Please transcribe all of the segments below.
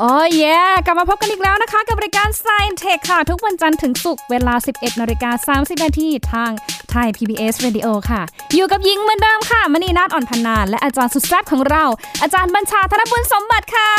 โอ้ยแย่กลับมาพบกันอีกแล้วนะคะ กับรายการ Science Tech ค่ะ ทุกวันจันทร์ถึงศุกร์เวลา 11นาฬิกา30นาทีทางไทย PBS Radio ค่ะ อยู่กับยิงเหมือนเดิมค่ะมณีนาฏอ่อนพันนาน และอาจารย์สุดแซ่บของเรา อาจารย์บัญชาธนบุญสมบัติค่ะ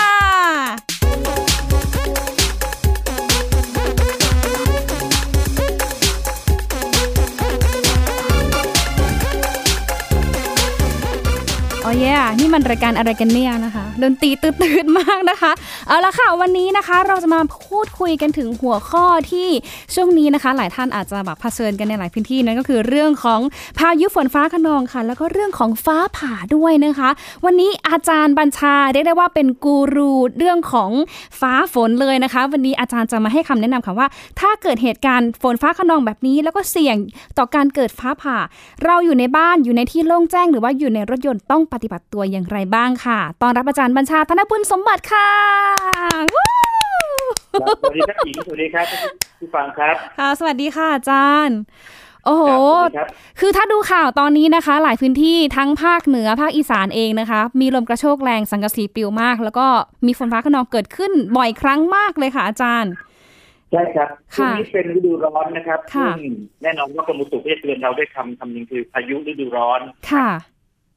โอ้ยนี่มันรายการอะไรกันเนี่ยนะคะ ดนตรีตื่นๆมากนะคะ เอาละค่ะวันนี้นะคะเราจะมาพูดคุยกันถึงหัวข้อที่ช่วงนี้นะคะ หลายท่านอาจจะแบบเผชิญกันในหลายพื้นที่นั่นก็คือเรื่องของพายุฝนฟ้าขนองค่ะ แล้วก็เรื่องของฟ้าผ่าด้วยนะคะ วันนี้อาจารย์บัญชาเรียกได้ว่าเป็นกูรูเรื่องของฟ้าฝนเลยนะคะ วันนี้อาจารย์จะมาให้คำแนะนำค่ะว่า ถ้าเกิดเหตุการณ์ฝนฟ้าขนองแบบนี้ แล้วก็เสี่ยงต่อการเกิดฟ้าผ่า เราอยู่ในบ้านอยู่ในที่โล่งแจ้ง หรือว่าอยู่ในรถยนต์ต้องปฏิบัติตัวอย่างไรบ้างค่ะ ตอนรับอาจารย์บัญชาธนบุญสมบัติค่ะสวัสดีครับหญิงสวัสดีครับผู้ฟังครับค่ะ สวัสดีค่ะอาจารย์ โอ้โห คือถ้าดูข่าวตอนนี้นะคะ หลายพื้นที่ทั้งภาคเหนือภาคอีสานเองนะคะ มีลมกระโชกแรงสังกะสีปลิวมาก แล้วก็มีฝนฟ้าขนองเกิดขึ้นบ่อยครั้งมากเลยค่ะอาจารย์ใช่ครับช่วงนี้เป็นฤดูร้อนนะครับซึ่งแน่นอนว่ากรมอุตุก็จะเตือนเราด้วยคำคำหนึ่งคือพายุฤดูร้อนค่ะ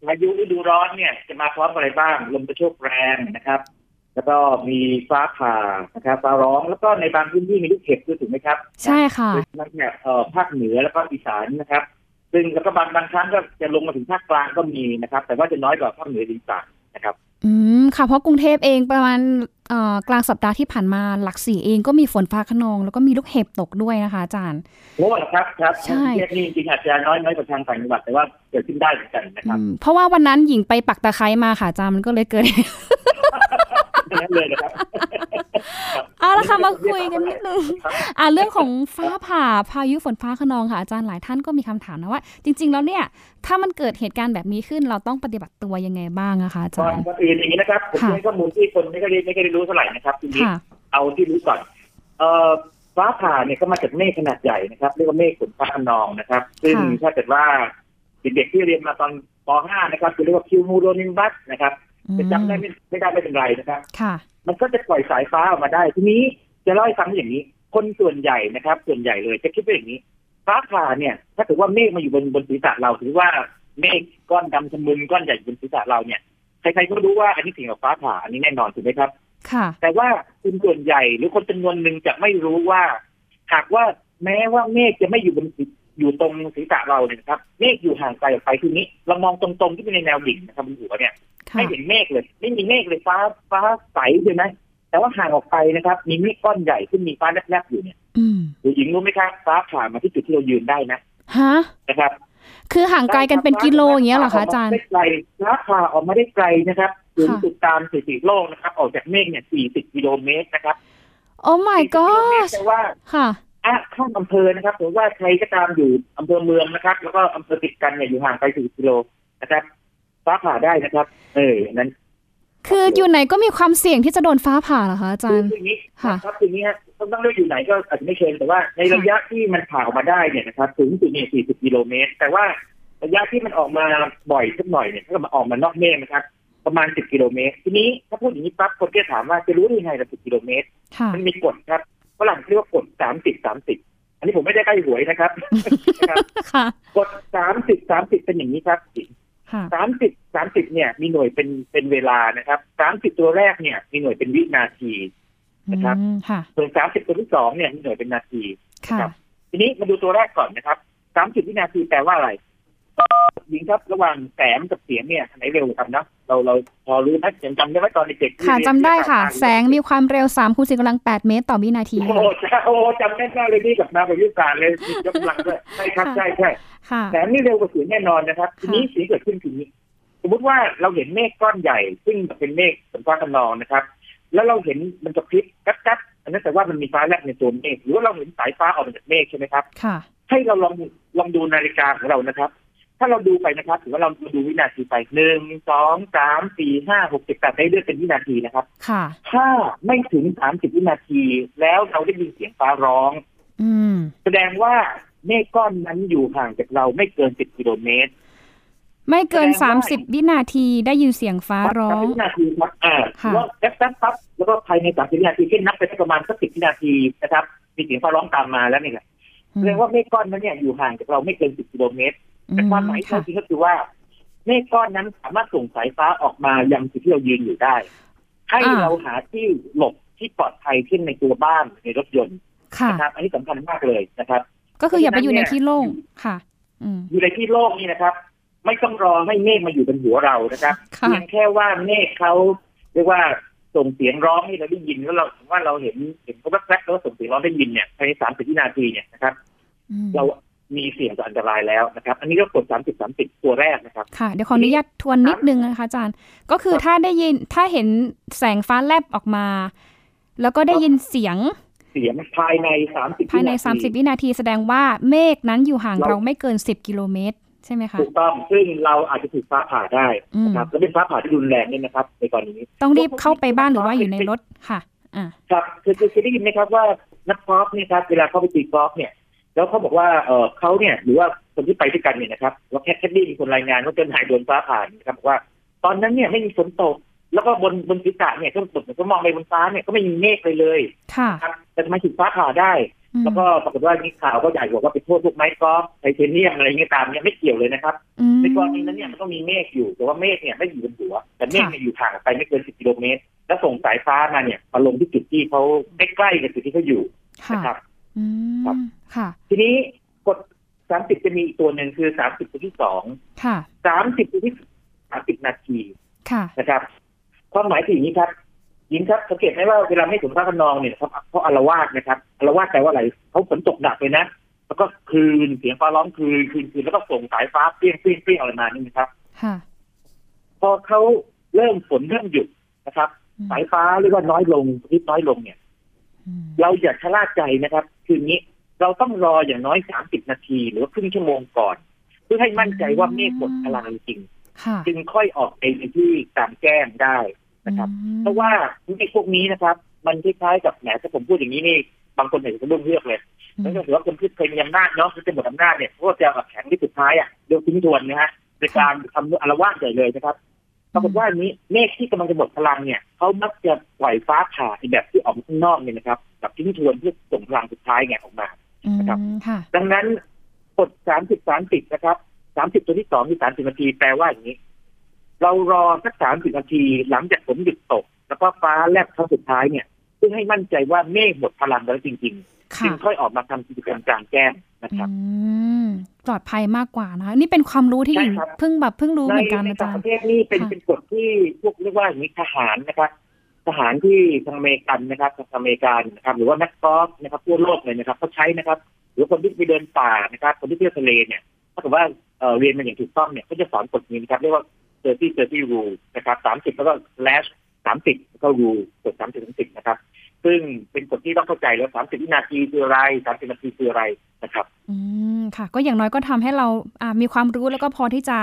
พายุฤดูร้อนเนี่ยจะมาพร้อมอะไรบ้าง ลมกระโชกแรงนะครับ แล้วก็มีฟ้าผ่านะครับฟ้าร้องแล้วก็ในบางพื้นที่มีลูกเห็บด้วยถูกไหมครับ ใช่ค่ะนั่นเนี่ยเอ่อภาคเหนือแล้วก็อีสานนะครับ ซึ่งแล้วก็บางบางครั้งก็จะลงมาถึงภาคกลางก็มีนะครับ แต่ว่าจะน้อยกว่าภาคเหนืออีสานนะครับ อืมค่ะเพราะกรุงเทพเองประมาณ กลางสัปดาห์ที่ผ่านมาหลักสี่เองก็มีฝนฟ้าขนอง แล้วก็มีลูกเห็บตกด้วยนะคะอาจารย์โอ้ครับครับใช่นี่จริงอาจจะน้อยน้อยกว่าทางต่างจังหวัดแต่ว่าเกิดขึ้นได้เหมือนกันนะครับเพราะว่าวันนั้นหญิงไปปักตะไคร้มาค่ะอาจารย์มันก็เลยเกิด นั้นเลยนะครับเอาละค่ะมาคุยกันนิดนึงอ่าเรื่องของฟ้าผ่าพายุฝนฟ้าขนองค่ะอาจารย์หลายท่านก็มีคำถามนะว่า จริง ๆ แล้วเนี่ยถ้ามันเกิดเหตุการณ์แบบนี้ขึ้นเราต้องปฏิบัติตัวยังไงบ้างอะคะอาจารย์ก่อนอื่นอย่างนี้นะครับผมให้ข้อมูลที่คนไม่ได้ไม่ได้รู้เท่าไหร่นะครับทีนี้เอาที่รู้ก่อนเอ่อฟ้าผ่าเนี่ยก็มาจากเมฆขนาดใหญ่นะครับเรียกว่าเมฆฝนฟ้าขนองนะครับ ซึ่งถ้าเกิดว่าเด็กๆที่เรียนมาตอนป .5 นะครับคือเรียกว่าคิวมูโรนิมบัสนะครับ จะจำได้ไม่ไม่ได้ไม่เป็นไรนะครับค่ะมันก็จะปล่อยสายฟ้าออกมาได้ ทีนี้จะเล่าให้ฟังอย่างนี้ คนส่วนใหญ่นะครับ ส่วนใหญ่เลยจะคิดว่าอย่างนี้ฟ้าผ่าเนี่ย ถ้าถือว่าเมฆมาอยู่บนบนศีรษะเราถือว่าเมฆก้อนดำชมุนก้อนใหญ่บนศีรษะเราเนี่ยใครๆก็รู้ว่าอันนี้สิ่งกับฟ้าผ่าอันนี้แน่นอนถูกไหมครับ ค่ะ แต่ว่าคนส่วนใหญ่หรือคนจำนวนหนึ่งจะไม่รู้ว่า หากว่าแม้ว่าเมฆจะไม่อยู่บน อยู่ตรงศีรษะเราเนี่ยครับเมฆอยู่ห่างไกลออกไปทีนี้ เรามองตรงๆที่เป็นในแนวดิ่งนะครับบนหัวเนี่ยไม่เห็นเมฆเลย ไม่มีเมฆเลยฟ้าฟ้าใสใช่ไหมแต่ว่าห่างออกไปนะครับ มีเมฆก้อนใหญ่ขึ้นมีฟ้าแลบๆอยู่เนี่ยหรือหญิงรู้ไหมครับฟ้าผ่ามาที่จุดที่เรายืนได้นะฮะนะครับ คือห่างไกลกันเป็นกิโลอย่างเงี้ยเหรอคะอาจารย์ไกลฟ้าผ่าออกมาได้ไกลนะครับถึงจุดตามสถิติโลกนะครับ ออกจากเมฆเนี่ย 40 กิโลเมตรนะครับ โอ้ my god แต่ว่าค่ะ อะข้ามอำเภอนะครับถือว่าใครก็ตามอยู่อำเภอเมืองนะครับ แล้วก็อำเภอติดกันเนี่ยอยู่ห่างไป40กิโลนะครับฟ้าผ่าได้นะครับ เออนั้น คืออยู่ไหนก็มีความเสี่ยงที่จะโดนฟ้าผ่าเหรอคะอาจารย์ค่ะครับอย่างนี้ต้องต้องเลือกอยู่ไหนก็อาจจะไม่เชิงแต่ว่าในระยะที่มันผ่าออกมาได้เนี่ยนะครับถึงจุดนี้40กิโลเมตร แต่ว่าระยะที่มันออกมาบ่อยสักหน่อยเนี่ยถ้ามันออกมานอกเมฆนะครับประมาณ 10 กิโลเมตร ทีนี้ถ้าพูดอย่างนี้ปั๊บคนก็ถามว่าจะรู้ได้ยังไงละ10 กิโลเมตร มันมีกฎครับ ฝรั่งเรียกว่ากฎ30 30อันนี้ผมไม่ได้ใกล้หวยนะครับกฎ30 30เป็นอย่างนี้ครับสามสิบสามสิบเนี่ย มีหน่วยเป็นเป็นเวลานะครับสามสิบตัวแรกเนี่ย มีหน่วยเป็นวินาทีนะครับส่วนสามสิบตัวที่สองเนี่ยมีหน่วยเป็นนาทีครับ ทีนี้มาดูตัวแรกก่อนนะครับสามสิบวินาทีแปลว่าอะไรยิงครับระหว่างแสงกับเสียงเนี่ยไหนเร็วกันนะ เราเราพอรู้นะยังจำได้ไหมตอนเด็กค่ะจำได้ค่ะ แสงมีความเร็วสามคูณสี่กำลังแปดเมตรต่อวินาที โอ้โหจำได้เลยนี่กับนาบริการเลยยกกำลังด้วยใช่ครับใช่ใช่แสงนี่เร็วกว่าเสียงแน่นอนนะครับ ทีนี้สีเกิดขึ้นทีนี้ สมมติว่าเราเห็นเมฆก้อนใหญ่ ซึ่งเป็นเมฆฝนฟ้าขนองนะครับ แล้วเราเห็นมันจะพลิกกัดกัดอันนั้นแต่ว่ามันมีฟ้าแลบในตัวเมฆหรือว่าเราเห็นสายฟ้าออกมาจากเมฆใช่ไหมครับ ค่ะ ให้เราลองลองดูนาฬิกาของเรานะครับ ถ้าเราดูไปนะครับถือว่าเราดูวินาทีไปหนึ่งสองสามสี่ห้าหกเจ็ดแปดได้เรื่อยเป็นวินาทีนะครับ ค่ะ ถ้าไม่ถึงสามสิบวินาที แล้วเราได้ยินเสียงฟ้าร้อง อืม แสดงว่าเมฆก้อนนั้นอยู่ห่างจากเราไม่เกินสิบกิโลเมตร ไม่เกินแสดงว่าสามสิบวินาทีได้ยินเสียงฟ้าร้องสามสิบวินาทีครับอ่าค่ะแล้วแป๊บแป๊บปั๊บแล้วก็ภายในสามสิบวินาทีเช่นนับไปสักประมาณสักสิบวินาทีนะครับมีเสียงฟ้าร้องตามมาแล้วเนี่ยแสดงว่าเมฆก้อนนั้นเนี่ยอยู่ห่างจากเราไม่เกินสิบกิโลเมตร แต่ความหมายที่ค่ะแท้จริงก็คือว่าเมฆก้อนนั้นสามารถส่งสายฟ้าออกมายังจุดที่เรายืนอยู่ได้ ให้อ่าเราหาที่หลบที่ปลอดภัยเช่นในตัวบ้านในรถยนต์ค่ะนะครับ อันนี้สำคัญมากเลยนะครับ ก็คืออย่าไปอยู่ในที่โล่งค่ะอืมอยู่ในที่โล่งนี่นะครับ ไม่ต้องรอให้เมฆมาอยู่บนหัวเรานะครับค่ะเพียงแค่ว่าเมฆเขาเรียกว่าส่งเสียงร้องให้เราได้ยินแล้วเราว่าเราเห็นเห็นเขาแว๊บๆแล้วก็ส่งเสียงร้องได้ยินเนี่ยภายในสามสิบวินาทีเนี่ยนะครับอืมเรา มีเสี่ยงต่ออันตรายแล้วนะครับ อันนี้ก็กดสามสิบสามสิบตัวแรกนะครับ ค่ะ เดี๋ยวขออนุญาตทวนนิดนึงนะคะอาจารย์ ก็คือครับถ้าได้ยินถ้าเห็นแสงฟ้าแลบออกมา แล้วก็ได้ยินเสียง เสียงภายในสามสิบภายใน 30 วินาทีแสดงว่าเมฆนั้นอยู่ห่างเราเราไม่เกิน 10 กิโลเมตร ใช่ไหมคะ ถูกต้อง ซึ่งเราอาจจะถูกฟ้าผ่าได้นะครับ และเป็นฟ้าผ่าที่รุนแรงด้วยนะครับ ในกรณีนี้ ต้องรีบเข้าไปบ้านหรือว่าอยู่ในรถค่ะ อ่า ครับ คือคือเคยได้ยินไหมครับว่านักกอล์ฟเนี่ยครับ เวลาเขาไปตีกอล์ฟเนี่ย แล้วเขาบอกว่าเออเขาเนี่ยหรือว่าคนที่ไปด้วยกันเนี่ยนะครับว่าแคดแคดดี้มีคนรายงานว่าเจนหายโดนฟ้าผ่านะครับบอกว่า ตอนนั้นเนี่ยไม่มีฝนตก แล้วก็บนบนศีรษะเนี่ยก็ตกก็มองไปบนฟ้าเนี่ยก็ไม่มีเมฆเลยเลยค่ะครับแต่ทำไมถึงฟ้าผ่าได้อืมแล้วก็ปรากฏว่ามีข่าวก็ใหญ่บอกว่าไปโทษพวกไม้กอล์ฟไทเทเนียมอะไรเงี้ยตามเนี่ยไม่เกี่ยวเลยนะครับอืมในกรณีนั้นเนี่ยมันต้องมีเมฆอยู่แต่ว่าเมฆเนี่ยไม่อยู่บนหัว แต่เมฆเนี่ยอยู่ห่างไปไม่เกิน10กิโลเมตร แล้วส่งสายฟ้ามาเนี่ยมาลงที่จุดที่เขาใกล้ๆกับจุดที่เขาอยู่ค่ะนะครับอืม ครับ ค่ะ ทีนี้กฎ30จะมีอีกตัวหนึ่งคือ30ตัวที่สองค่ะ30ตัวที่30นาทีค่ะนะครับ ความหมายคืออย่างนี้ครับยิงครับสังเกตไหมว่าเวลาไม่ฝนฟ้าขนองเนี่ยเขาเขาอารวาสนะครับอารวาสแปลว่าอะไรเขาฝนตกหนักเลยนะแล้วก็คืนเสียงฟ้าร้องคืนคืนคืนแล้วก็ส่งสายฟ้าเปรี้ยงเปรี้ยงเปรี้ยงอะไรมานี่นะครับค่ะพอเขาเริ่มฝนเริ่มหยุดนะครับอืมสายฟ้าเรียกว่าน้อยลงนิดน้อยลงเนี่ยอืม เราอย่าชะล่าใจนะครับ คืออย่างนี้เราต้องรออย่างน้อย30นาที หรือว่าครึ่งชั่วโมงก่อน เพื่อให้มั่นใจว่าเมฆหมดพลังจริงค่ะจึงค่อยออกไปในที่กลางแจ้งได้นะครับอืมเพราะว่าเมฆพวกนี้นะครับ มันคล้ายๆกับแหมถ้าผมพูดอย่างนี้นี่บางคนเห็นจะรุ่งเรือกเลยอืมนั่นก็ถือว่าคนที่เคยมีอำนาจเนาะที่จะหมดอำนาจเนี่ยเขาก็จะเอาแข็งที่สุดท้ายอะเดี๋ยวทิ้งทวนนะฮะในการทำอารวาสใหญ่เลยนะครับ ปรากฏว่าอันนี้เมฆที่กำลังจะหมดพลังเนี่ยเขามักจะปล่อยฟ้าผ่าในแบบที่ออกมาข้างนอกเนี่ยนะครับกับทิ้งทวนเพื่อส่งพลังสุดท้ายไงออกมาอืมนะครับค่ะดังนั้นกดสามสิบสามสิบนะครับสามสิบตัวที่สองที่สามสิบนาทีแปลว่าอย่างนี้ เรารอสักสามสิบนาทีหลังจากฝนหยุดตก แล้วก็ฟ้าแลบครั้งสุดท้ายเนี่ยเพื่อให้มั่นใจว่าเมฆหมดพลังแล้วจริงๆค่ะจึงค่อยออกมาทำกิจกรรมกลางแจ้งนะครับอืมปลอดภัยมากกว่านะคะนี่เป็นความรู้ที่ใช่หญิงครับเพิ่งแบบเพิ่งรู้ในเหมือนกันในอาต่าจางรปย์ระเทศนี่เป็นค่ะเป็นกฎที่พวกเรียกว่าอย่างนี้ทหารนะครับ ทหารที่ทางอเมริกันนะครับทางอเมริกันนะครับ หรือว่านักกอล์ฟนะครับทั่วโลกเลยนะครับเขาใช้นะครับ หรือคนที่ไปเดินป่านะครับ คนที่เที่ยวทะเลเนี่ยถ้าเกิดว่าเอ่อเรียนมาอย่างถูกต้องเนี่ยก็จะสอนกฎนี้นะครับ เรียกว่า30 30 rule นะครับ30แล้วก็ slash 30แล้วก็ rule กฎ30 30นะครับ ซึ่งเป็นกฎที่ต้องเข้าใจแล้ว30วินาทีคืออะไร30นาทีคืออะไรนะครับ อืมค่ะ ก็อย่างน้อยก็ทำให้เราอ่ามีความรู้แล้วก็พอที่จะ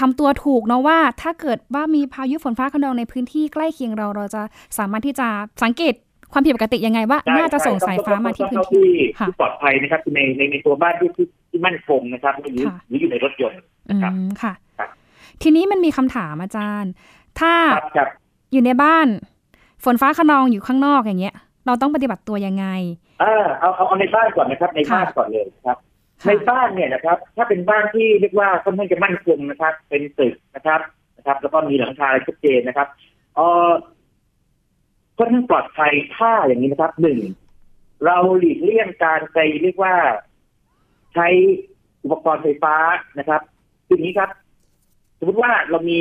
ทำตัวถูกเนาะว่าถ้าเกิดว่ามีพายุฝนฟ้าขนองในพื้นที่ใกล้เคียงเราเราจะสามารถที่จะสังเกตความผิดปกติยังไงว่าใช่น่าจะส่งใช่สายฟ้ามาที่พื้นต้องที่ที่ค่ะที่ปลอดภัยนะครับในในในตัวบ้านที่ที่ที่มั่นคงนะครับหรือค่ะหรืออยู่ในรถยนต์อืครับมค่ะครับทีนี้มันมีคำถามอาจารย์ ถ้าครับครับ อยู่ในบ้าน ฝนฟ้าขนองอยู่ข้างนอกอย่างเงี้ย เราต้องปฏิบัติตัวยังไงอ่าเอาเอาเอาในบ้านก่อนนะครับ ในบ้านก่อนเลยครับค่ะในบ้านเนี่ยนะครับ ถ้าเป็นบ้านที่เรียกว่าค่อนข้างจะมั่นคงนะครับ เป็นตึกนะครับนะครับ แล้วก็มีหลังคาชัดเจนนะครับเออค่อนข้างปลอดภัยถ้าอย่างนี้นะครับหนึ่งเราหลีกเลี่ยงการไปเรียกว่าใช้อุปกรณ์ไฟฟ้านะครับคืออย่างนี้ครับ สมมติว่าเรามี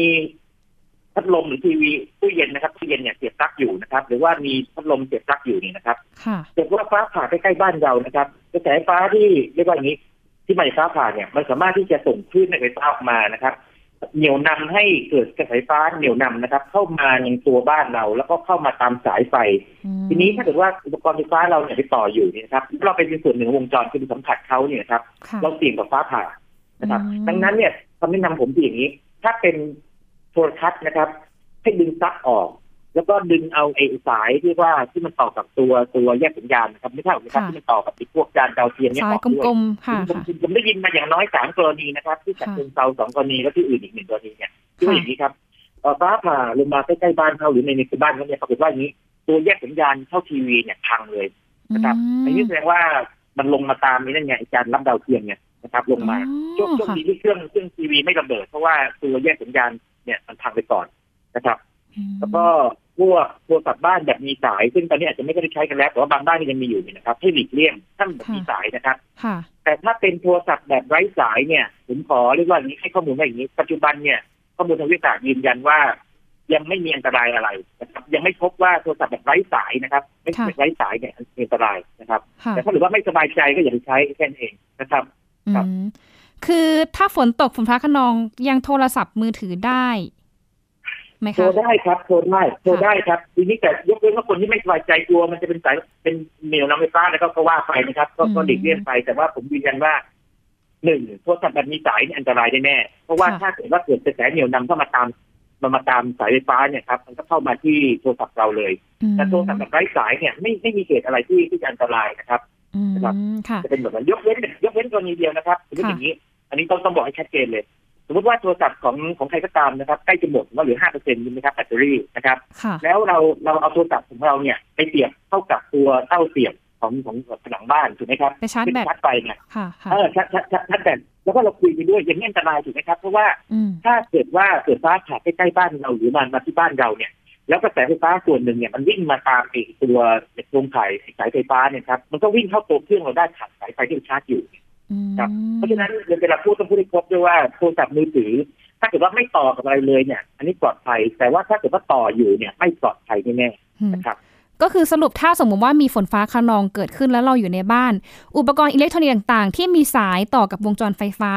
พัดลมหรือทีวีตู้เย็นนะครับตู้เย็นเนี่ยเสียบปลั๊กอยู่นะครับ หรือว่ามีพัดลมเสียบปลั๊กอยู่เนี่ยนะครับค่ะเกิดว่าฟ้าผ่าใกล้ๆบ้านเรานะครับกระแสฟ้าที่เรียกว่าอย่างนี้ ที่มาจากฟ้าผ่าเนี่ย มันสามารถที่จะส่งคลื่นในไฟฟ้าออกมานะครับ เหนี่ยวนำให้เกิดกระแสไฟฟ้าเหนี่ยวนำนะครับ เข้ามายังตัวบ้านเรา แล้วก็เข้ามาตามสายไฟอืมทีนี้ถ้าเกิดว่าอุปกรณ์ไฟฟ้าเราเนี่ยไปต่ออยู่เนี่ยนะครับเราเป็นส่วนหนึ่งของวงจรคือไปสัมผัสเขาเนี่ยนะครับค่ะเราเสี่ยงกับฟ้าผ่านะครับอืมดังนั้นเนี่ยคำแนะนำผมคืออย่างนี้ ถ้าเป็น โทรทัศน์นะครับ ให้ดึงปลั๊กออก แล้วก็ดึงเอาไอ้สายที่ว่าที่มันต่อกับตัวตัวแยกสัญญาณนะครับไม่ใช่หรอกนะครับค่ะที่มันต่อกับไอ้พวกจานดาวเทียมเนี่ยสายออกด้วยกลมๆค่ะผมค่ะผมผมได้ยินมาอย่างน้อยสามกรณีนะครับ ที่ฉะค่ะเชิงเซาสองกรณีแล้วที่อื่นอีกหนึ่งกรณีเนี่ยที่ว่าค่ะอย่างนี้ครับเอ่อฟ้าผ่าลงมาใกล้ๆบ้านเขาหรือในในบ้านเขาเนี่ยปรากฏว่าอย่างนี้ ตัวแยกสัญญาณเข้าทีวีเนี่ยพังเลยนะครับอันนี้แสดงว่ามันลงมาตามนี่นั่นไงไอ้จานรับดาวเทียมเนี่ย นะครับ ลงมาโชคโชคค่ะดีที่เครื่องเครื่องทีวีไม่ระเบิด เพราะว่าตัวแยกสัญญาณเนี่ยมันพังไปก่อนนะครับอืมแล้วก็พวกโทรศัพท์บ้านแบบมีสาย ซึ่งตอนนี้อาจจะไม่ได้ใช้กันแล้วแต่ว่าบางบ้านก็ยังมีอยู่เนี่ยนะครับ ให้หลีกเลี่ยงถ้าแบบมีสายนะครับค่ะแต่ถ้าเป็นโทรศัพท์แบบไร้สายเนี่ยผมขอเรียกว่าอย่างนี้ให้ข้อมูลว่าอย่างนี้ ปัจจุบันเนี่ยข้อมูลทางวิทยาศาสตร์ยืนยันว่า ยังไม่มีอันตรายอะไรนะครับยังไม่พบว่าโทรศัพท์แบบไร้สายนะครับไม่ค่ะไร้สายเนี่ยอันตรายนะครับค่ะแต่ถ้าหรือว่าไม่สบายใจก็อย่าไปใช้แค่นั้นเองนะครับ ครับอืมคือถ้าฝนตกฝนฟ้าขนองยังโทรศัพท์มือถือได้ไหมโทรคะได้ครับโทรได้โทรได้ครับทีนี้แต่ยกเว้นว่าคนที่ไม่สบายใจกลัวมันจะเป็นสายเป็นเหนียวนำไฟฟ้าแล้วก็ก็ว่าไปนะครับ ก็ก็อืมหลีกเลี่ยงไปแต่ว่าผมยืนยันว่าหนึ่งโทรศัพท์แบบมีสายเนี่ยอันตรายแน่ๆเพราะว่าค่ะถ้าเกิดว่าเกิดกระแสเหนียวนำเข้ามาตามมันมาตามสายไฟฟ้าเนี่ยครับ มันก็เข้ามาที่โทรศัพท์เราเลยอืมแต่โทรศัพท์แบบไร้สายเนี่ยไม่ไม่มีเหตุอะไรที่ที่จะอันตรายนะครับอืม นะครับค่ะจะเป็นแบบนั้นยกเว้นยกเว้นกรณีเดียวนะครับสมมติค่ะอย่างนี้ อันนี้ต้องต้องบอกให้ชัดเจนเลย สมมติว่าโทรศัพท์ของของใครก็ตามนะครับ ใกล้จะหมดว่าเหลือห้าเปอร์เซ็นต์นะครับแบตเตอรี่นะครับค่ะแล้วเราเราเอาโทรศัพท์ของเราเนี่ยไปเสียบเข้ากับตัวเต้าเสียบของของผนังบ้านถูกไหมครับไปชาร์จแบตชาร์จไฟเนี่ยค่ะค่ะเออชาร์จชาร์จชาร์จชาร์จแบตแล้วก็เราคุยไปด้วยอย่างนี้อันตรายถูกไหมครับ เพราะว่าอืมถ้าเกิดว่าเกิดฟ้าผ่าใกล้ๆบ้านเราหรือมันมาที่บ้านเราเนี่ย แล้วกระแสไฟฟ้าส่วนหนึ่งเนี่ยมันวิ่งมาตามไอ้ตัวโครงข่ายสายไฟฟ้าเนี่ยครับมันก็วิ่งเข้าตัวเครื่องเราได้ผ่านสายไฟที่เราชาร์จอยู่อืมครับเพราะฉะนั้นเวลาพูดต้องพูดให้ครบด้วยว่าโทรศัพท์มือถือ ถ้าเกิดว่าไม่ต่อกับอะไรเลยเนี่ย อันนี้ปลอดภัย แต่ว่าถ้าเกิดว่าต่ออยู่เนี่ยไม่ปลอดภัยแน่อืมๆนะครับก็คือสรุปถ้าสมมติว่ามีฝนฟ้าคะนองเกิดขึ้นแล้วเราอยู่ในบ้าน อุปกรณ์อิเล็กทรอนิกส์ต่าง ๆ ที่มีสายต่อกับวงจรไฟฟ้า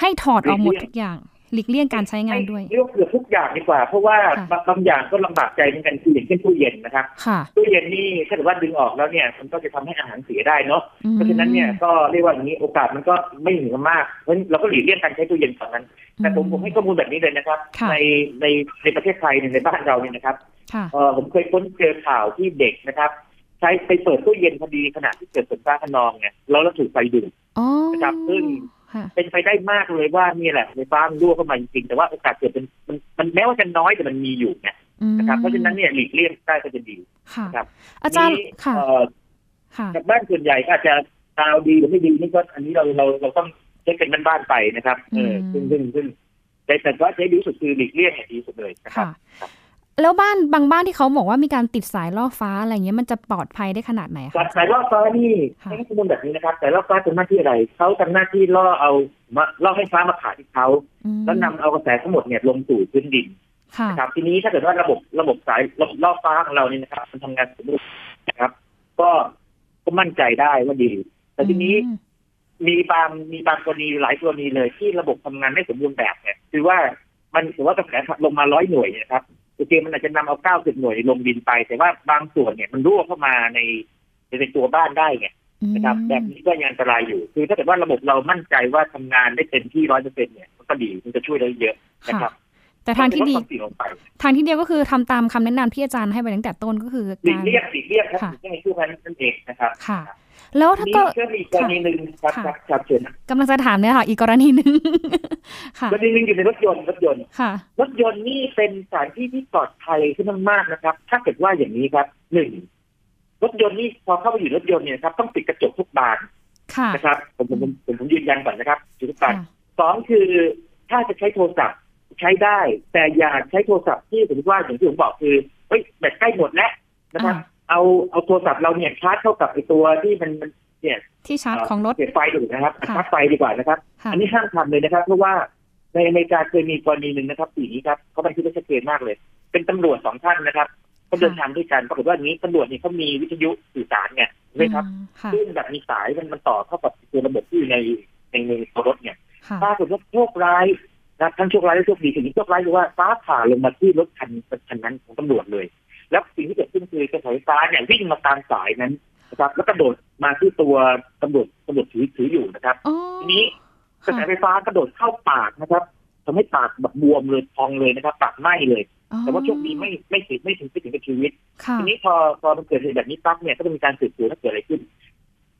ให้ถอดออกหมดทุกอย่าง หลีกเลี่ยงการใช้งานด้วยเรียกเกือบทุกอย่างดีกว่า เพราะว่าค่ะบางบางอย่างก็ลำบากใจเหมือนกันคืออย่างเช่นตู้เย็นนะครับค่ะตู้เย็นนี่ถ้าเกิดว่าดึงออกแล้วเนี่ย มันก็จะทำให้อาหารเสียได้เนาะอืมเพราะฉะนั้นเนี่ยก็เรียกว่าอย่างนี้โอกาสมันก็ไม่เหนือมากเพราะฉะนั้นเราก็หลีกเลี่ยงการใช้ตู้เย็นฝั่งนั้น แต่ผมผมให้ข้อมูลแบบนี้เลยนะครับค่ะในในในประเทศไทยเนี่ยในบ้านเราเนี่ยนะครับค่ะเออผมเคยค้นเจอข่าวที่เด็กนะครับใช้ไปเปิดตู้เย็นพอดีขณะที่เกิดฝนฟ้าคะนองเนี่ยแล้วเราถูกไฟดูดอ๋อนะครับซึ่งค่ะ เป็นไปได้มากเลยว่านี่แหละไฟฟ้ามันรั่วเข้ามาจริงๆ แต่ว่าโอกาสเกิดเป็นมันมันแม้ว่าจะน้อยแต่มันมีอยู่ไงอืมนะครับเพราะฉะนั้นเนี่ยหลีกเลี่ยงได้ก็จะดีค่ะนะครับอาจารย์นี่ค่ะเอ่อค่ะจากบ้านส่วนใหญ่ก็อาจจะดาวดีหรือไม่ดีนี่ก็อันนี้เราเราเราต้องเช็คเป็นบ้านๆไปนะครับเอออืมซึ่งซึ่งซึ่งแต่แต่ว่าใช้ดีที่สุดคือหลีกเลี่ยงอย่างดีที่สุดเลยนะครับค่ะ แล้วบ้านบางบ้านที่เขาบอกว่ามีการติดสายล่อฟ้าอะไรเงี้ยมันจะปลอดภัยได้ขนาดไหนสาคะยสายล่อฟ้านี่ค่ะให้ข้อมูลแบบนี้นะครับสายล่อฟ้าทำหน้าที่อะไรเขาทำหน้าที่ล่อเอามาล่อให้ฟ้ามาผ่านที่เขาอืมแล้วนำเอากระแสทั้งหมดเนี่ยลงสู่พื้นดินค่ะนะครับทีนี้ถ้าเกิดว่าระบบระบบสายระบบล่อฟ้าของเราเนี่ยนะครับ มันทำงานสมบูรณ์นะครับ ก็ก็มั่นใจได้ว่าดี แต่ทีนี้อืมมีบางมีบางกรณีหลายกรณีเลยที่ระบบทำงานไม่สมบูรณ์แบบเนี่ยคือว่ามันถือว่ากระแสลงมาร้อยหน่วยเนยนะครับ โอเคมันอาจจะนำเอาเก้าสิบหน่วยลงดินไป แต่ว่าบางส่วนเนี่ยมันรั่วเข้ามาในในตัวบ้านได้ไงนะครับแบบนี้ก็ยังอันตรายอยู่ คือถ้าเกิดว่าระบบเรามั่นใจว่าทำงานได้เต็มที่ร้อยเปอร์เซ็นเนี่ยมันก็ดีมันจะช่วยได้เยอะนะครัค่ะบแต่ทางที่ดีต้องลดความเสี่ยงลงไปทางที่เดียวก็คือทำตามคำแนะนำที่อาจารย์ให้ไปตั้งแต่ต้นก็คือหลีกากรเลี่ยงหลีกเลี่ยงครับค่ะหลีกเลี่ยงในช่วงนั้นนั่นเองนะครับค่ะ แล้วถ้าทีก็นี้ก็มีกรณีหนึ่งครับค่ะครับครับเชิญนะกำลังจะถามเนี่ยค่ะ อีกกรณีหนึ่งค่ะกรณีหนึ่งอยู่ในรถยนต์รถยนต์ค่ะ รถยนต์นี่เป็นสถานที่ที่ปลอดภัยขึ้นมากๆนะครับ ถ้าเกิดว่าอย่างนี้ครับหนึ่งรถยนต์นี่พอเข้าไปอยู่รถยนต์เนี่ยนะครับต้องปิดกระจกทุกบานค่ะนะครับผมผมผมผมผมยืนยันก่อนนะครับทุกบาค่ะนสองคือถ้าจะใช้โทรศัพท์ใช้ได้ แต่อย่าใช้โทรศัพท์ที่ผมว่าอย่างที่ผมบอกคือเฮ้ยแบตใกล้หมดแล้วนะครับอ่า เอาเอาโทรศัพท์เราเนี่ยชาร์จเข้ากับไอตัวที่มันมันเนี่ยที่ชาร์จของรถเสียบไฟดูนะครับค่ะชาร์จไฟดีกว่านะครับค่ะอันนี้ห้ามทำเลยนะครับ เพราะว่าในอเมริกาเคยมีกรณีหนึ่งนะครับสีนี้ครับเขาบันทึกไว้ชัดเจนมากเลย เป็นตำรวจสองท่านนะครับเขาเดินทางด้วยกันปรากฏว่าอย่างนี้ตำรวจเนี่ยเขามีวิทยุสื่อสารเนี่ยเลยครับอืมค่ะซึ่งแบบมีสายมันมันต่อเข้ากับตัวระบบที่อยู่ในในในตัวรถเนี่ยค่ะปรากฏว่าโชคร้ายนะทั้งโชคร้ายและโชคดีสิ่งที่โชคร้ายคือว่าฟ้าผ่าลงมาที่รถคันคันนั้นของตำรวจเลย แล้วสิ่งที่เกิดขึ้นคือกระแสไฟฟ้าเนี่ยวิ่งมาตามสายนั้นนะครับ แล้วกระโดดมาที่ตัวตำรวจตำรวจถือถืออยู่นะครับอ๋อทีนี้กระแสไฟฟ้ากระโดดเข้าปากนะครับทำให้ปากแบบบวมเลยพองเลยนะครับ ปากไหม้เลยอ๋อแต่ว่าโชคดีไม่ไม่ติดไม่ถึงไม่ถึงกับชีวิตค่ะทีนี้พอพอมันเกิดเหตุแบบนี้ปั๊บเนี่ยก็ต้องมีการสืบสวนว่าเกิดอะไรขึ้น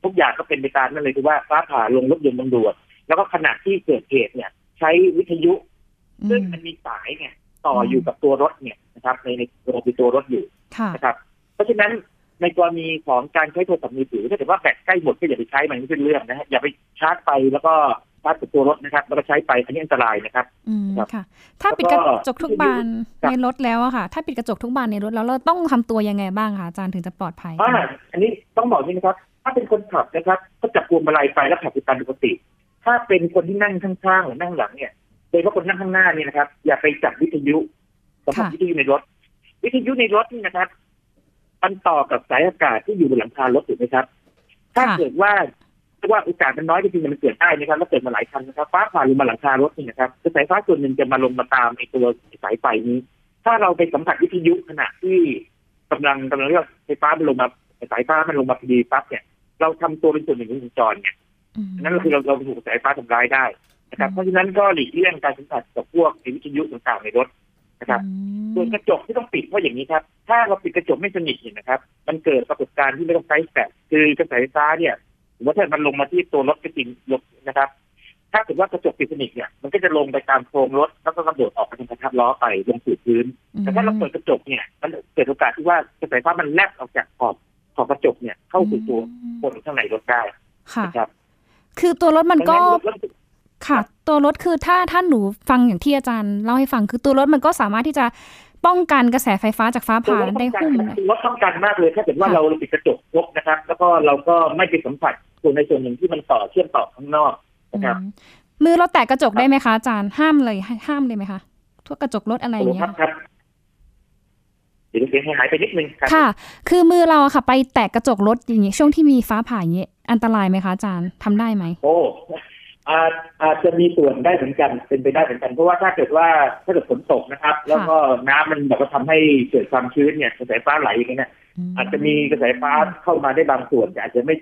ทุกอย่างก็เป็นไปตามนั่นเลยคือว่าฟ้าผ่าลงรถยนต์ตำรวจ แล้วก็ขณะที่เกิดเหตุเนี่ย ใช้วิทยุอืมซึ่งมันมีสายเนี่ย ต่ออยู่กับตัวรถเนี่ย นะครับ ในในตัวมีตัวรถอยู่ค่ะนะครับ เพราะฉะนั้นในกรณีของการใช้โทรศัพท์มือถือถ้าเกิดว่าแบตใกล้หมดก็อย่าไปใช้มันไม่เป็นเรื่องนะฮะอย่าไปชาร์จไปแล้วก็ชาร์จกับตัวรถนะครับ แล้วก็ใช้ไปอันนี้อันตรายนะครับอืมครับค่ะ ถ้าปิดกระจกทุกบานครับในรถแล้วอะค่ะ ถ้าปิดกระจกทุกบานในรถแล้วเราต้องทำตัวยังไงบ้างคะอาจารย์ถึงจะปลอดภัยอ่าอันนี้ต้องบอกนี่นะครับ ถ้าเป็นคนขับนะครับ ก็จับพวงมาลัยไปแล้วขับไปตามปกติ ถ้าเป็นคนที่นั่งข้างๆหรือนั่งหลังเนี่ยโดยเฉพาะคนนั่งข้างหน้าเนี่ยนะครับ อย่าไปจับวิทยุ สัมผัสค่ะวิทยุในรถ วิทยุในรถนี่นะครับมันต่อกับสายอากาศที่อยู่บนหลังคารถถูกไหมครับ ถ้าเกิดว่าว่าโอกาสมันน้อยจริงๆมันเกิดได้นะครับแล้วเกิดมาหลายคันนะครับฟ้าผ่าลงมาหลังคารถนี่นะครับคือสายฟ้าส่วนหนึ่งจะมาลงมาตามไอ้ตัวสายไฟนี้ ถ้าเราไปสัมผัสวิทยุขณะที่กำลังกำลังเรียกว่าไฟฟ้ามันลงมาสายฟ้ามันลงมาพอดีปั๊บเนี่ย เราทำตัวเป็นส่วนหนึ่งของวงจรเนี่ยอืมนั่นก็คือเราเราถูกสายฟ้าทำร้ายได้นะครับอืมเพราะฉะนั้นก็หลีกเลี่ยงการสัมผัสกับพวกไอ้วิทยุต่างๆในรถ นะครับอืมส่วนกระจกที่ต้องปิดเพราะอย่างนี้ครับ ถ้าเราปิดกระจกไม่สนิทเนี่ยนะครับ มันเกิดปรากฏการณ์ที่ไม่ต้องใช้แฟลชคือกระแสไฟฟ้าเนี่ยสมมติถ้ามันลงมาที่ตัวรถก็จริงลงนะครับ ถ้าเกิดว่ากระจกปิดสนิทเนี่ยมันก็จะลงไปตามโครงรถแล้วก็กระโดดออกไปทางกระทับล้อไปลงสู่พื้น แต่ถ้าเราเปิดกระจกเนี่ย มันเกิดโอกาสที่ว่ากระแสไฟฟ้ามันแลบออกจากขอบขอบกระจกเนี่ยเข้าสู่ตัวคนข้างในรถได้ค่ะนะครับ คือตัวรถมันก็ดังรถ ค่ะ ตัวรถคือถ้าถ้าหนูฟังอย่างที่อาจารย์เล่าให้ฟังคือตัวรถมันก็สามารถที่จะป้องกันกระแสไฟฟ้าจากฟ้าตัวผ่ารถป้ได้องกันหุ้มเลยรถป้องกันมากเลยถ้าเกิดว่าค่ะเราปิดกระจกครบนะครับ แล้วก็เราก็ไม่ไปสัมผัสส่วนในส่วนหนึ่งที่มันต่อเชื่อมต่อข้างนอกนะครับอืมมือเราแตะกระจกได้ไหมคะอาจารย์ห้ามเลยให้ห้ามเลยไหมคะทั่วกระจกรถอะไรอโอ้ย่างโหเงี้ครัยบครับเดี๋ยวเสียงหายไปนิดนึงครับค่ะ คือมือเราอะค่ะ ไปแตะกระจกรถอย่างเงี้ยช่วงที่มีฟ้าผ่าอย่างเงี้ยอันตรายไหมคะอาจารย์ทำได้ไหมโอ้ อาจอาจจะมีส่วนได้เหมือนกันเป็นไปได้เหมือนกันเพราะว่าถ้าเกิดว่าถ้าเกิดฝนตกนะครับ แล้วก็น้ำมันแบบว่าทำให้เกิดความชื้นเนี่ยกระแสฟ้าไหลอย่างเงี้ยอาจจะมีกระแสฟ้าเข้ามาได้บางส่วนแต่อาจจะไม่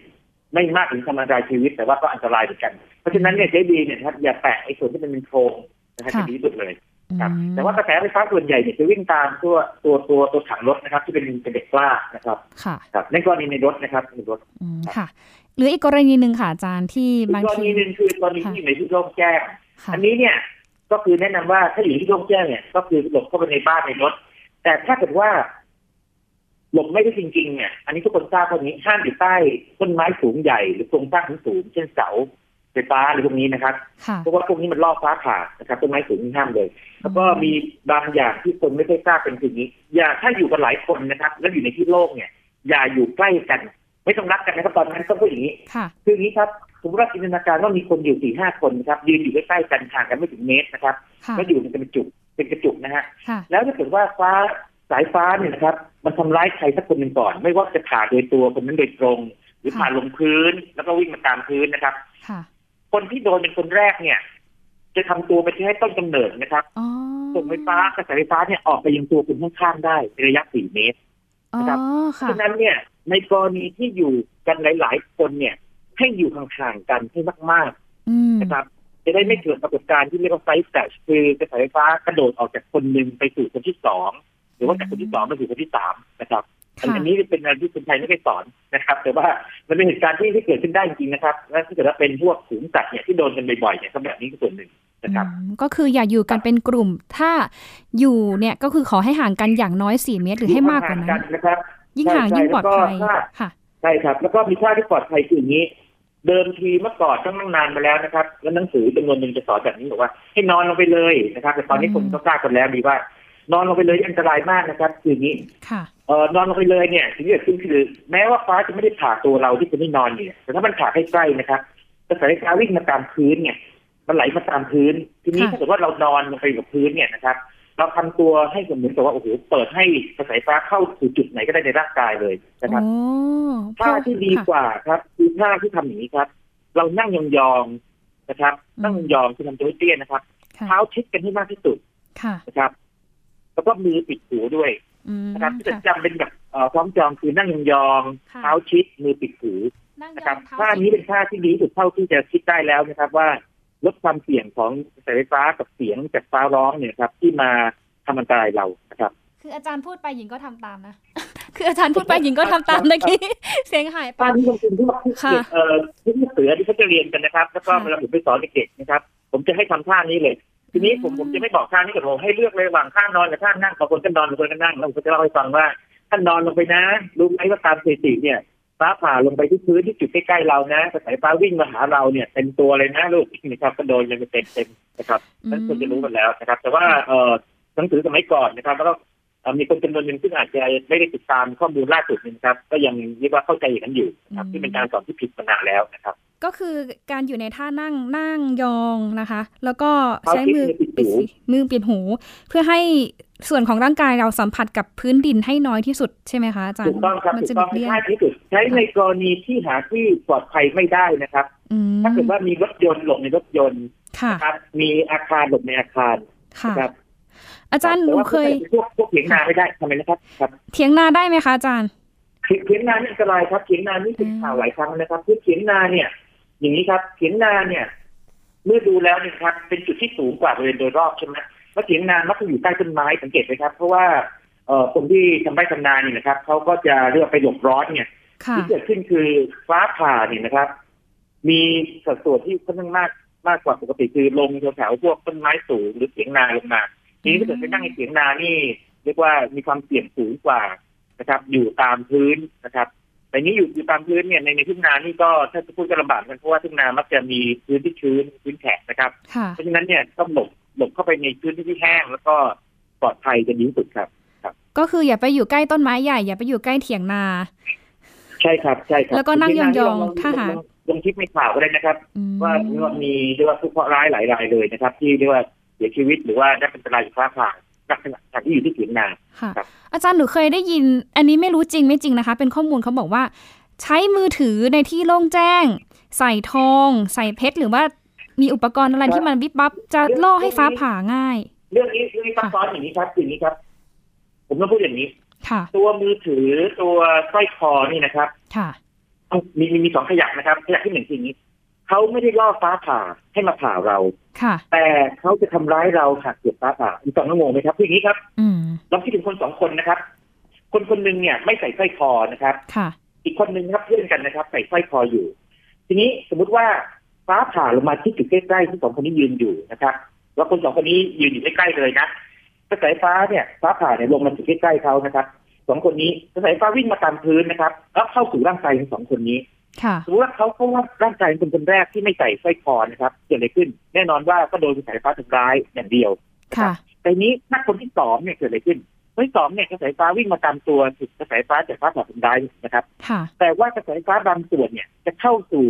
ไม่มากถึงทำอันตรายชีวิตแต่ว่าก็อันตรายเหมือนกัน เพราะฉะนั้นเนี่ยใช้ดีเนี่ยนะครับอย่าแตะไอ้ส่วนที่มันเป็นโครงนะครับค่ะจะดีที่สุดเลยครับอืมแต่ว่ากระแสไฟฟ้าส่วนใหญ่เนี่ยจะวิ่งตามตัวตัวตัวตัวถังรถนะครับ ที่เป็นเป็นเด็กกล้านะครับค่ะครับในกรณีในรถนะครับในรถอืมค่ะ หรืออีกกรณีหนึ่งค่ะอาจารย์ที่อีกบางกรทีณีหนึ่งคือกรณีที่อยู่ในที่โล่งแจ้งค่ะอันนี้เนี่ยก็คือแนะนำว่าถ้าอยู่ที่โล่งแจ้งเนี่ย ก็คือหลบเข้าไปในบ้านในรถ แต่ถ้าเกิดว่า หลบไม่ได้จริงๆเนี่ย อันนี้ทุกคนทราบคนนี้ห้ามอยู่ใต้ต้นไม้สูงใหญ่หรือโครงสร้างสูงๆเช่นเสาไฟฟ้าหรือพวกนี้นะครับค่ะเพราะว่าพวกนี้มันล่อฟ้าผ่านะครับต้นไม้สูงนี่ห้ามเลย แล้วก็มีบางอย่างที่คนไม่ได้ทราบเป็นคืออย่างนี้ อย่าถ้าอยู่กันหลายคนนะครับ แล้วอยู่ในที่โล่งเนี่ย อย่าอยู่ใกล้กัน ไม่ต้องรักกันนะครับตอนนั้นต้องพูดอย่างนี้ค่ะคืออย่างนี้ครับสมมติว่าจินตนาการว่ามีคนอยู่สี่ห้าคนนะครับยืนอยู่ใกล้ๆกันห่างกันไม่ถึงเมตรนะครับค่ะแล้วอยู่เป็นกระจุกเป็นกระจุกนะฮะค่ะแล้วถ้าเกิดว่าฟ้าสายฟ้าเนี่ยนะครับ มันทำร้ายใครสักคนหนึ่งก่อน ไม่ว่าจะผ่าโดยตัวคนนั้นโดยตรง หรือค่ะผ่าลงพื้น แล้วก็วิ่งมาตามพื้นนะครับค่ะคนที่โดนเป็นคนแรกเนี่ย จะทำตัวไปที่ให้ต้นกำเนิดนะครับอ๋อส่งไฟฟ้ากระแสไฟฟ้าเนี่ยออกไปยังตัวคุณข้างๆได้ในระยะสี่เมตรอ๋อ นะครับเพค่ะราะฉะนั้นเนี่ยในกรณีที่อยู่กันหลาย ๆ คนเนี่ยให้อยู่ห่างๆกันให้มากอืมๆนะครับจะได้ไม่เกิดปรากฏการณ์ที่เรียกว่าไฟแฟลชคือกระแสไฟฟ้ากระโดดออกจากคนหนึ่งไปสู่คนที่สองหรือว่าจากคนที่สองไปสู่คนที่สามนะครับอันค่ะอันนี้เป็นอะไรที่คนไทยไม่เคยสอนนะครับ แต่ว่ามันเป็นเหตุการณ์ที่ที่เกิดขึ้นได้จริงๆนะครับ และถ้าเกิดว่าเป็นพวกสูงสัตว์เนี่ยที่โดนกันบ่อยๆเนี่ยก็แบบนี้ก็ส่วนหนึ่ง นะครับอืมก็คืออย่าอยู่กันเป็นกลุ่ม ถ้าอยู่เนี่ยก็คือขอให้ห่างกันอย่างน้อยสี่เมตรหรือให้มากกว่านั้นห่งๆนะครับ ยิ่งห่างยิ่งปลอดภัยใช่แล้วก็ค่ะใช่ครับ แล้วก็มีท่าที่ปลอดภัยคืออย่างนี้ เดิมทีเมื่อก่อนต้องนั่งนานมาแล้วนะครับ แล้วหนังสือจำนวนหนึ่งจะสอนแบบนี้บอกว่า ให้นอนลงไปเลยนะครับ แต่ตอนนี้อืมคนก็ทราบกันแล้วดีว่า นอนลงไปเลยอันตรายมากนะครับ คืออย่างนี้ค่ะเอ่อนอนลงไปเลยเนี่ยสิ่งที่เกิดขึ้นคือ แม้ว่าฟ้าจะไม่ได้ผ่าตัวเราที่คนที่นอนอยู่เนี่ยแต่ถ้ามันผ่าใกล้ๆนะครับกระแสไฟฟ้าวิ่งมาตามพื้นเนี่ย มันไหลมาตามพื้น ทีนี้ค่ะถ้าเกิดว่าเรานอนลงไปกับพื้นเนี่ยนะครับ เราทำตัวให้เหมือนกับว่าโอ้โหเปิดให้กระแสไฟฟ้าเข้าสู่จุดไหนก็ได้ในร่างกายเลยนะครับโอ้ท่าที่ดีกว่าครับคือท่าที่ทำอย่างนี้ครับ เรานั่งยองๆนะครับ นั่งยองๆคือทำตัวให้เตี้ยนะครับค่ะเท้าชิดกันให้มากที่สุดค่ะนะครับ แล้วก็มือปิดหูด้วยอืมนะครับที่จะค่ะจำเป็นแบบเอ่อคล้องจองคือนั่งยองค่ะๆเท้าชิดมือปิดหูนั่งยนะครับองเท้าท่านี้เป็นท่าที่ดีที่สุดเท่าที่จะคิดได้แล้วนะครับว่า ลดความเสี่ยงของกระแสไฟฟ้ากับเสียงจากฟ้าร้องเนี่ยครับ ที่มาทำอันตรายเรานะครับ คืออาจารย์พูดไปหญิงก็ทำตามนะ คืออาจารย์พูดไปหญิงก็ทำตามเมื่อกี้เสียงหายไปบ้านที่ผมที่ว่าค่ะเด็กเอ่อที่ลูกเสือที่เขาจะเรียนกันนะครับ แล้วก็ค่ะเวลาผมไปสอนเด็กๆนะครับ ผมจะให้ทำท่านี้เลยทีนี้ผมอืมผมจะไม่บอกท่านี้กับผมให้เลือกเลยระหว่างท่านอนกับท่านั่งบางคนก็นอนบางคนก็นั่งแล้วผมก็จะเล่าให้ฟังว่าท่านนอนลงไปนะรู้ไหมว่าตามสถิติเนี่ย ฟ้าผ่าลงไปที่พื้นที่จุดใกล้ๆเรานะกระแสฟ้าวิ่งมาหาเราเนี่ยเต็มตัวเลยนะลูกนะครับก็โดนยังเต็มเต็มๆนะครับนั่นควรจะรู้กันแล้วนะครับ แต่ว่าเออหนังสือสมัยก่อนนะครับ แล้วก็เอ่อ มีคนจำนวนหนึ่งซึ่งอาจจะไม่ได้ติดตามข้อมูลล่าสุดนะครับ ก็ยังเรียกว่าเข้าใจอย่างนั้นอยู่นะครับอืมที่เป็นการสอนที่ผิดมานานแล้วนะครับ ก็คือการอยู่ในท่านั่งนั่งยองนะคะ แล้วก็เท้าใช้มือปิดหูปิดมือปิดหู เพื่อให้ส่วนของร่างกายเราสัมผัสกับพื้นดินให้น้อยที่สุดใช่ไหมคะอาจารย์ถูกต้องครับมัถูจะกหต้ลีองกเลี่ยงง่ายที่สุดใช้ในกรณีที่หาที่ปลอดภัยไม่ได้นะครับอืมถ้าเกิดว่ามีรถยนต์หลบในรถยนต์ค่ะนะครับมีอาคารหลบในอาคารค่ะนะครับ อาจารย์หแต่นูว่าเคยพวกพวกเถียงนาไม่ได้ทำไมนะครับครับเถียงนาได้ไหมคะอาจารย์เถียงนานี่อันตรายครับเถียงนานี่เป็นข่าวหลายครั้งนะครับคือเถียงนาเนี่ย อย่างนี้ครับเถียงนาเนี่ย เมื่อดูแล้วเนี่ยครับ เป็นจุดที่สูงกว่าบริเวณโดยรอบใช่ไหมแล้วเถียงนามักจะอยู่ใต้ต้นไม้สังเกตไหมครับ เพราะว่าเอ่อคนที่ทำไร่ทำนาเนี่ยนะครับเขาก็จะเลือกไปหลบร้อนเนี่ยค่ะที่เกิดขึ้นคือฟ้าผ่าเนี่ยนะครับ มีสัดส่วนที่ค่อนข้างมากมากกว่าปกติคือลงแถวๆพวกต้นไม้สูงหรือเถียงนาลงมาที นี้ถ้าเกิดไปนั่งในเถียงนานี่ เรียกว่ามีความเสี่ยงสูงกว่านะครับ อยู่ตามพื้นนะครับแต่นี้อยู่อยู่ตามพื้นเนี่ยในในทุ่งนานี่ก็ถ้าจะพูดก็ลำบากกันเพราะว่าทุ่งนามักจะมีพื้นที่ชื้นพื้นแฉะนะครับค่ะเพราะฉะนั้นเนี่ยต้องหลบหลบเข้าไปในพื้นที่ที่แห้ง แล้วก็ปลอดภัยจะดีที่สุดครับก็คืออย่าไปอยู่ใกล้ต้นไม้ใหญ่ อย่าไปอยู่ใกล้เถียงนา ใช่ครับใช่ครับ แล้วก็นั่งยองๆลถ้าหากลลงคลิปในข่าวก็ได้นะครับอืมว่าว่ามีเรียกว่าผู้เคราะห์ร้ายหลายรายเลยนะครับ ที่เรียกว่า เสียชีวิตหรือว่าได้เป็นอันตรายจากฟ้าผ่าจากจากที่อยู่ที่เถียงนาค่ะครับอาจารย์หนูเคยได้ยิน อันนี้ไม่รู้จริงไม่จริงนะคะ เป็นข้อมูลเขาบอกว่า ใช้มือถือในที่โล่งแจ้ง ใส่ทอง ใส่เพชรหรือว่ามีอุปกรณ์อะไรที่มันวิบวับจะล่อให้ฟ้าผ่าง่าย เรื่องนี้เรื่องนี้ซับซ้อนอย่างนี้ครับอย่างนี้ครับ ผมต้องพูดอย่างนี้ค่ะ ตัวมือถือตัวสร้อยคอนี่นะครับ ค่ะต้องมีมีมีสองขยักนะครับ ขยักที่หนึ่งคืออย่างนี้ เขาไม่ได้ล่อฟ้าผ่าให้มาผ่าเรา ค่ะ แต่เขาจะทำร้ายเราหากเกิดฟ้าผ่าอีกสองงงไหมครับคืออย่างนี้ครับอืมลองคิดถึงคนสองคนนะครับ คนคนหนึ่งเนี่ยไม่ใส่สร้อยคอนะครับ ค่ะ อีกคนหนึ่งครับเพื่อนกันนะครับ ใส่สร้อยคออยู่ ทีนี้สมมุติว่าฟ้าผ่าลงมาที่จุดใกล้ๆที่สองคนนี้ยืนอยู่นะครับ แล้วคนสองคนนี้ยืนอยู่ใกล้ๆเลยนะกระแสฟ้าเนี่ยฟ้าผ่าเนี่ยลงมาจุดใกล้ๆเขานะครับสองคนนี้กระแสฟ้าวิ่งมาตามพื้นนะครับ แล้วเข้าสู่ร่างกายของสองคนนี้ค่ะ สมมติว่าเขาเข้าว่าร่างกายเป็นคนแรกที่ไม่ใส่สร้อยคอนะครับเกิดอะไรขึ้น แน่นอนว่าก็โดนกระแสฟ้าทำร้ายอย่างเดียวค่ะแต่นี้ถ้าคนที่สองเนี่ยเกิดอะไรขึ้นคนที่สองเนี่ยกระแสฟ้าวิ่งมาตามตัวถูกกระแสฟ้าจากฟ้าผ่าทำร้ายนะครับค่ะแต่ว่ากระแสไฟฟ้าบางส่วนเนี่ยจะเข้าสู่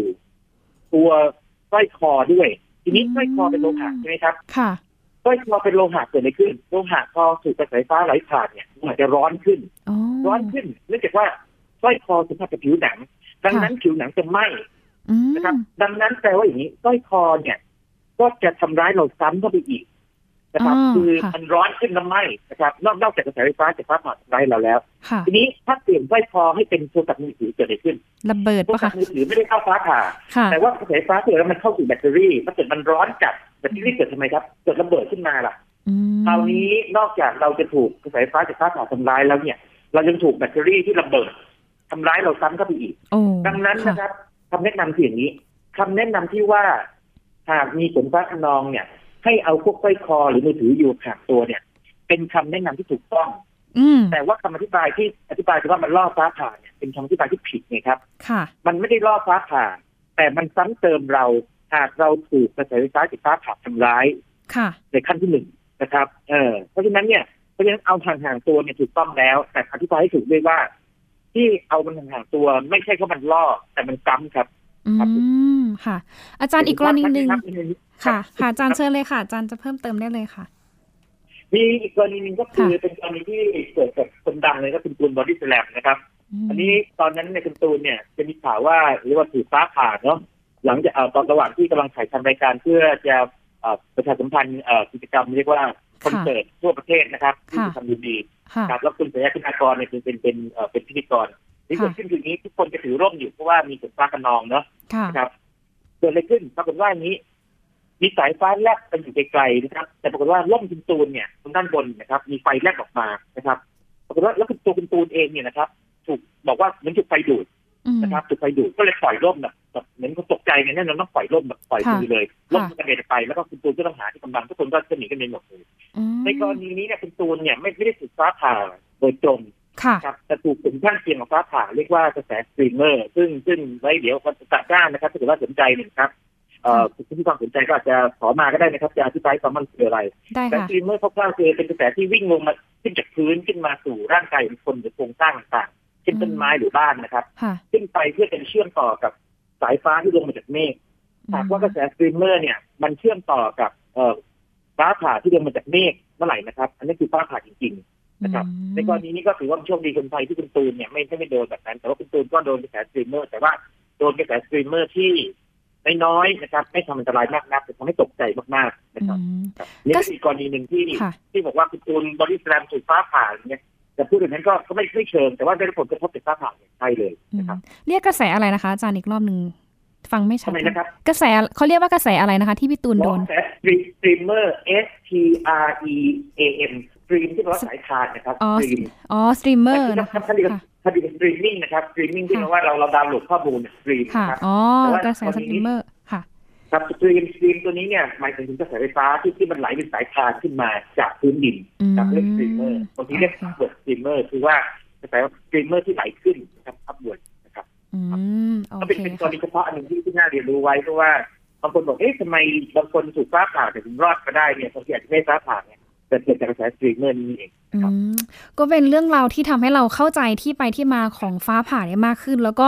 ตัวสร้อยคอด้วย ทีนี้อืมสร้อยคอเป็นโลหะใช่ไหมครับค่ะสร้อยคอเป็นโลหะเกิดอะไรขึ้นโลหะพอถูกกระแสไฟฟ้าไหลผ่านเนี่ยมันจะร้อนขึ้นอ๋อร้อนขึ้นเนื่องจากว่าสร้อยคอสัมผัสกับผิวหนัง ดังนั้นผิวหนังจะไหม้อืมนะครับ ดังนั้นแปลว่าอย่างนี้สร้อยคอเนี่ย ก็จะทำร้ายเราซ้ำเข้าไปอีกนะครับอ่าคือค่ะมันร้อนขึ้นน้ำไหม้นะครับ นอกนอกจากกระแสไฟฟ้าจากฟ้าผ่าทำร้ายเราแล้วค่ะทีนี้ถ้าเปลี่ยนสร้อยคอให้เป็นโทรศัพท์มือถือเกิดอะไรขึ้นระเบิดโทรปะศัพคะท์มือถือไม่ได้เข้าฟ้าผ่าค่ะแต่ว่ากระแสไฟฟ้าเกิดแล้วมันเข้าสู่แบตเตอรี่ถ้าเกิดมันร้อนจัดแบตเตอรี่เกิดทำไมครับเกิดระเบิดขึ้นมาล่ะอืมคราวนี้นอกจากเราจะถูกกระแสไฟฟ้าจากฟ้าผ่าทำร้ายแล้วเนี่ย เรายังถูกแบตเตอรี่ที่ระเบิด ทำร้ายเราซ้ำเข้าไปอีกโอ้ดังนั้นค่ะนะครับคำแนะนำคืออย่างนี้คำแนะนำที่ว่าหากมีฝนฟ้าขนองเนี่ย ให้เอาพวกสร้อยคอหรือมือถืออยู่ห่างตัวเนี่ย เป็นคำแนะนำที่ถูกต้องอืมแต่ว่าคำอธิบายที่อธิบายว่ามันล่อฟ้าผ่าเนี่ยเป็นคำอธิบายที่ผิดไงครับ ค่ะ มันไม่ได้ล่อฟ้าผ่า แต่มันซ้ำเติมเราหากเราถูกกระแสไฟฟ้าจากฟ้าผ่าทำร้าย ค่ะ ในขั้นที่หนึ่งนะครับ เออเพราะฉะนั้นเนี่ยเพราะฉะนั้นเอาห่างๆตัวเนี่ยถูกต้องแล้ว แต่อธิบายให้ถูกด้วยว่า ที่เอามันห่างๆตัว ไม่ใช่เพราะมันล่อแต่มันซ้ำครับอืมค่ะ อาจารย์อีกกรณีหนึ่งครับค่ะ ค่ะ อาจารย์เชิญเลยค่ะ อาจารย์จะเพิ่มเติมได้เลยค่ะ มีอีกกรณีหนึ่งก็คือเป็นกรณีที่เกิดกับคนดังเลยก็คือตูนบอดี้สแลมนะครับ อันนี้ตอนนั้นในคุณตูนเนี่ยจะมีข่าวว่าเรียกว่าถูกฟ้าผ่าเนาะหลังจากเอ่อตอนระหว่างที่กำลังถ่ายทำรายการเพื่อจะเอ่อประชาสัมพันธ์เอ่อกิจกรรมเรียกว่า คอนเสิร์ตทั่วประเทศนะครับที่ค่ะจะทำดีดีค่ะครับแล้วคุณสยามคุณากรเนี่ยเป็นเป็นเป็นเอ่อเป็นพิธีกรที่เกิดขึ้นคืออย่างนี้ทุกคนจะถือร่มอยู่เพราะว่ามีฝนฟ้าคะนองเนาะค่ะนะครับเกิดอะไรขึ้นปรากฏว่าอย่างนี้ มีสายฟ้าแลบกันอยู่ไกลๆนะครับ แต่ปรากฏว่าล่มคุณตูนเนี่ยตรงด้านบนนะครับ มีไฟแลบออกมานะครับปรากฏว่าแล้วคุณตัวคุณตูนเองเนี่ยนะครับ ถูกบอกว่าเหมือนถูกไฟดูดอืมนะครับถูกไฟดูดก็เลยปล่อยร่มแบบ แบบเหมือนเขาตกใจไงแน่นอนต้องปล่อยร่มแบบปล่อยค่ะมือเลยร่มค่ะกระเด็นไปแล้วก็คุณตูนก็ต้องหาที่กำบังทุกคนก็จะหนีกันไปหมดเลยอืมในกรณีนี้เนี่ยคุณตูนเนี่ยไม่ไม่ได้ถูกฟ้าผ่าโดยตรงค่ะครับแต่ถูกถึงข้างเคียงของฟ้าผ่าเรียกว่ากระแสสตรีมเมอร์ ซึ่งซึ่งไว้เดี๋ยววันจัดจ้านนะครับถ้าเกิดว่าสนใจเนี่ยนะครับเอ่อคุณที่ความสนใจก็อาจจะขอมาก็ได้นะครับจะอธิบายความมันคืออะไรได้แต่ค่ะสตรีมเมอร์คร่าวๆคือเป็นกระแสที่วิ่งลงมาขึ้นจากพื้นขึ้นมาสู่ร่างกายของคนหรือโครงสร้างต่างๆเช่นต้นไม้หรือบ้านนะครับค่ะขึ้นไปเพื่อจะเชื่อมต่อกับสายฟ้าที่ลงมาจากเมฆหากว่ากระแสสตรีมเมอร์เนี่ย มันเชื่อมต่อกับเอ่อฟ้าผ่าที่ลงมาจากเมฆเมื่อไหร่นะครับ อันนี้คือฟ้าผ่าจริง ๆ นะครับอืมในกรณีนี้ก็ถือว่าโชคดีคนไทยที่คุณตูนเนี่ยไม่ไม่ไม่โดนแบบนั้น แต่ว่าคุณตูนก็โดนกระแสสตรีมเมอร์แต่ว่าโดนกระแสสตรีมเมอร์ที่น้อยๆนะครับ ไม่ทำอันตรายมากนักแต่ทำให้ตกใจมากๆนะครับอืมครับนี่ก็อีกกรณีหนึ่งที่ค่ะที่บอกว่าคุณตูนบอดี้สแลมถูกฟ้าผ่าอย่างเนี่ย แต่พูดถึงนั้นก็ก็ไม่ไม่เชิง แต่ว่าได้รับผลกระทบจากฟ้าผ่าอย่างใช่เลยอืมนะครับเรียกกระแสอะไรนะคะอาจารย์อีกรอบหนึ่งฟังไม่ชัดทำไมนะครับ กระแสเขาเรียกว่ากระแสอะไรนะคะ ที่พี่ตูนโดนกระแส streamer S T R E A M stream ที่แปลว่าสายธารนะครับอ๋อ streamอ๋อสตรีมเมอร์นะครัคะบคดีค่ะคดีสตรีมมิ่งนะครับสตรีมมิ่งที่แปลว่าเราเราดาวน์โหลดข้อมูล stream ค่ะนะครับอ๋อแต่ว่ากระแสตอนนี้ตรีมเมอร์ ค่ะครับ stream stream ตัวนี้เนี่ยหมายถึงกระแสไฟฟ้าที่ที่มันไหลเป็นสายธารขึ้นมาจากพื้นดินอืมครับเรียกสตรีมเมอร์บางทีเรียกโอเค upward streamer คือว่ากระแสสตรีมเมอร์ที่ไหลขึ้นนะครับ upward นะครับอืมโอก็เป็นเคเป็นกรค่ะณีเฉพาะอันหนึ่งที่ที่น่าเรียนรู้ไว้เพราะว่าบางคนบอกเอ๊ะทำไมบางคนถูกฟ้าผ่าแต่ถึงรอดมาได้เนี่ยบางทีอาจจะไม่ฟ้าผ่าเนี่ยแต่เกิดจากกระแสสตรีมเมอร์นี้เองอืครับมก็เป็นเรื่องราวที่ทำให้เราเข้าใจที่ไปที่มาของฟ้าผ่าได้มากขึ้น แล้วก็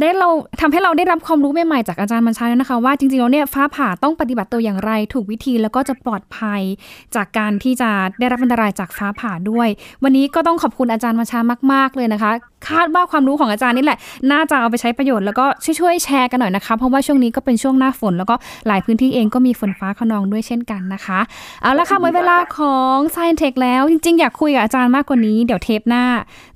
ได้เราทำให้เราได้รับความรู้ใหม่ๆจากอาจารย์บัญชาแล้วนะคะ ว่าจริงๆแล้วเนี่ยฟ้าผ่าต้องปฏิบัติตัวอย่างไร ถูกวิธีแล้วก็จะปลอดภัยจากการที่จะได้รับอันตรายจากฟ้าผ่าด้วย วันนี้ก็ต้องขอบคุณอาจารย์บัญชามาก ๆเลยนะคะ คาดว่าความรู้ของอาจารย์นี่แหละ น่าจะเอาไปใช้ประโยชน์แล้วก็ช่วยๆแชร์กันหน่อยนะคะ เพราะว่าช่วงนี้ก็เป็นช่วงหน้าฝน แล้วก็หลายพื้นที่เองก็มีฝนฟ้าขนองด้วยเช่นกันนะคะ เอาละค่ะหมดเวลาของ s c i e n Tech แล้ว จริงๆ อยากคุยกับอาจารย์มากกว่านี้เดี๋ยวเทปหน้า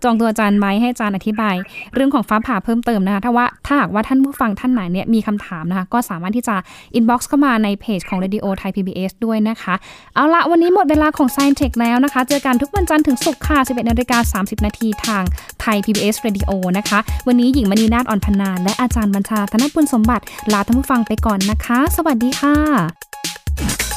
จองตัวอาจารย์ไว้ให้อาจารย์อธิบาย เรื่องของฟ้าผ่าเพิ่มเติมนะคะถ้าว่าถ้าหากว่าท่านผู้ฟังท่านไหนเนี่ยมีคำถามนะคะ ก็สามารถที่จะ inbox เข้ามาในเพจของ Radio Thai PBS ด้วยนะคะเอาละวันนี้หมดเวลาของ s c i e n Tech แล้วนะคะ เจอกันทุกวันจันทร์ถึงศุกร์ค่ะ11นาฬิกา30 นาทีทางไทย PBS PBS Radio นะคะ วันนี้หญิงมณีนาฏอ่อนพนา และอาจารย์บัญชาธนบุญสมบัติ ลาท่านผู้ฟังไปก่อนนะคะ สวัสดีค่ะ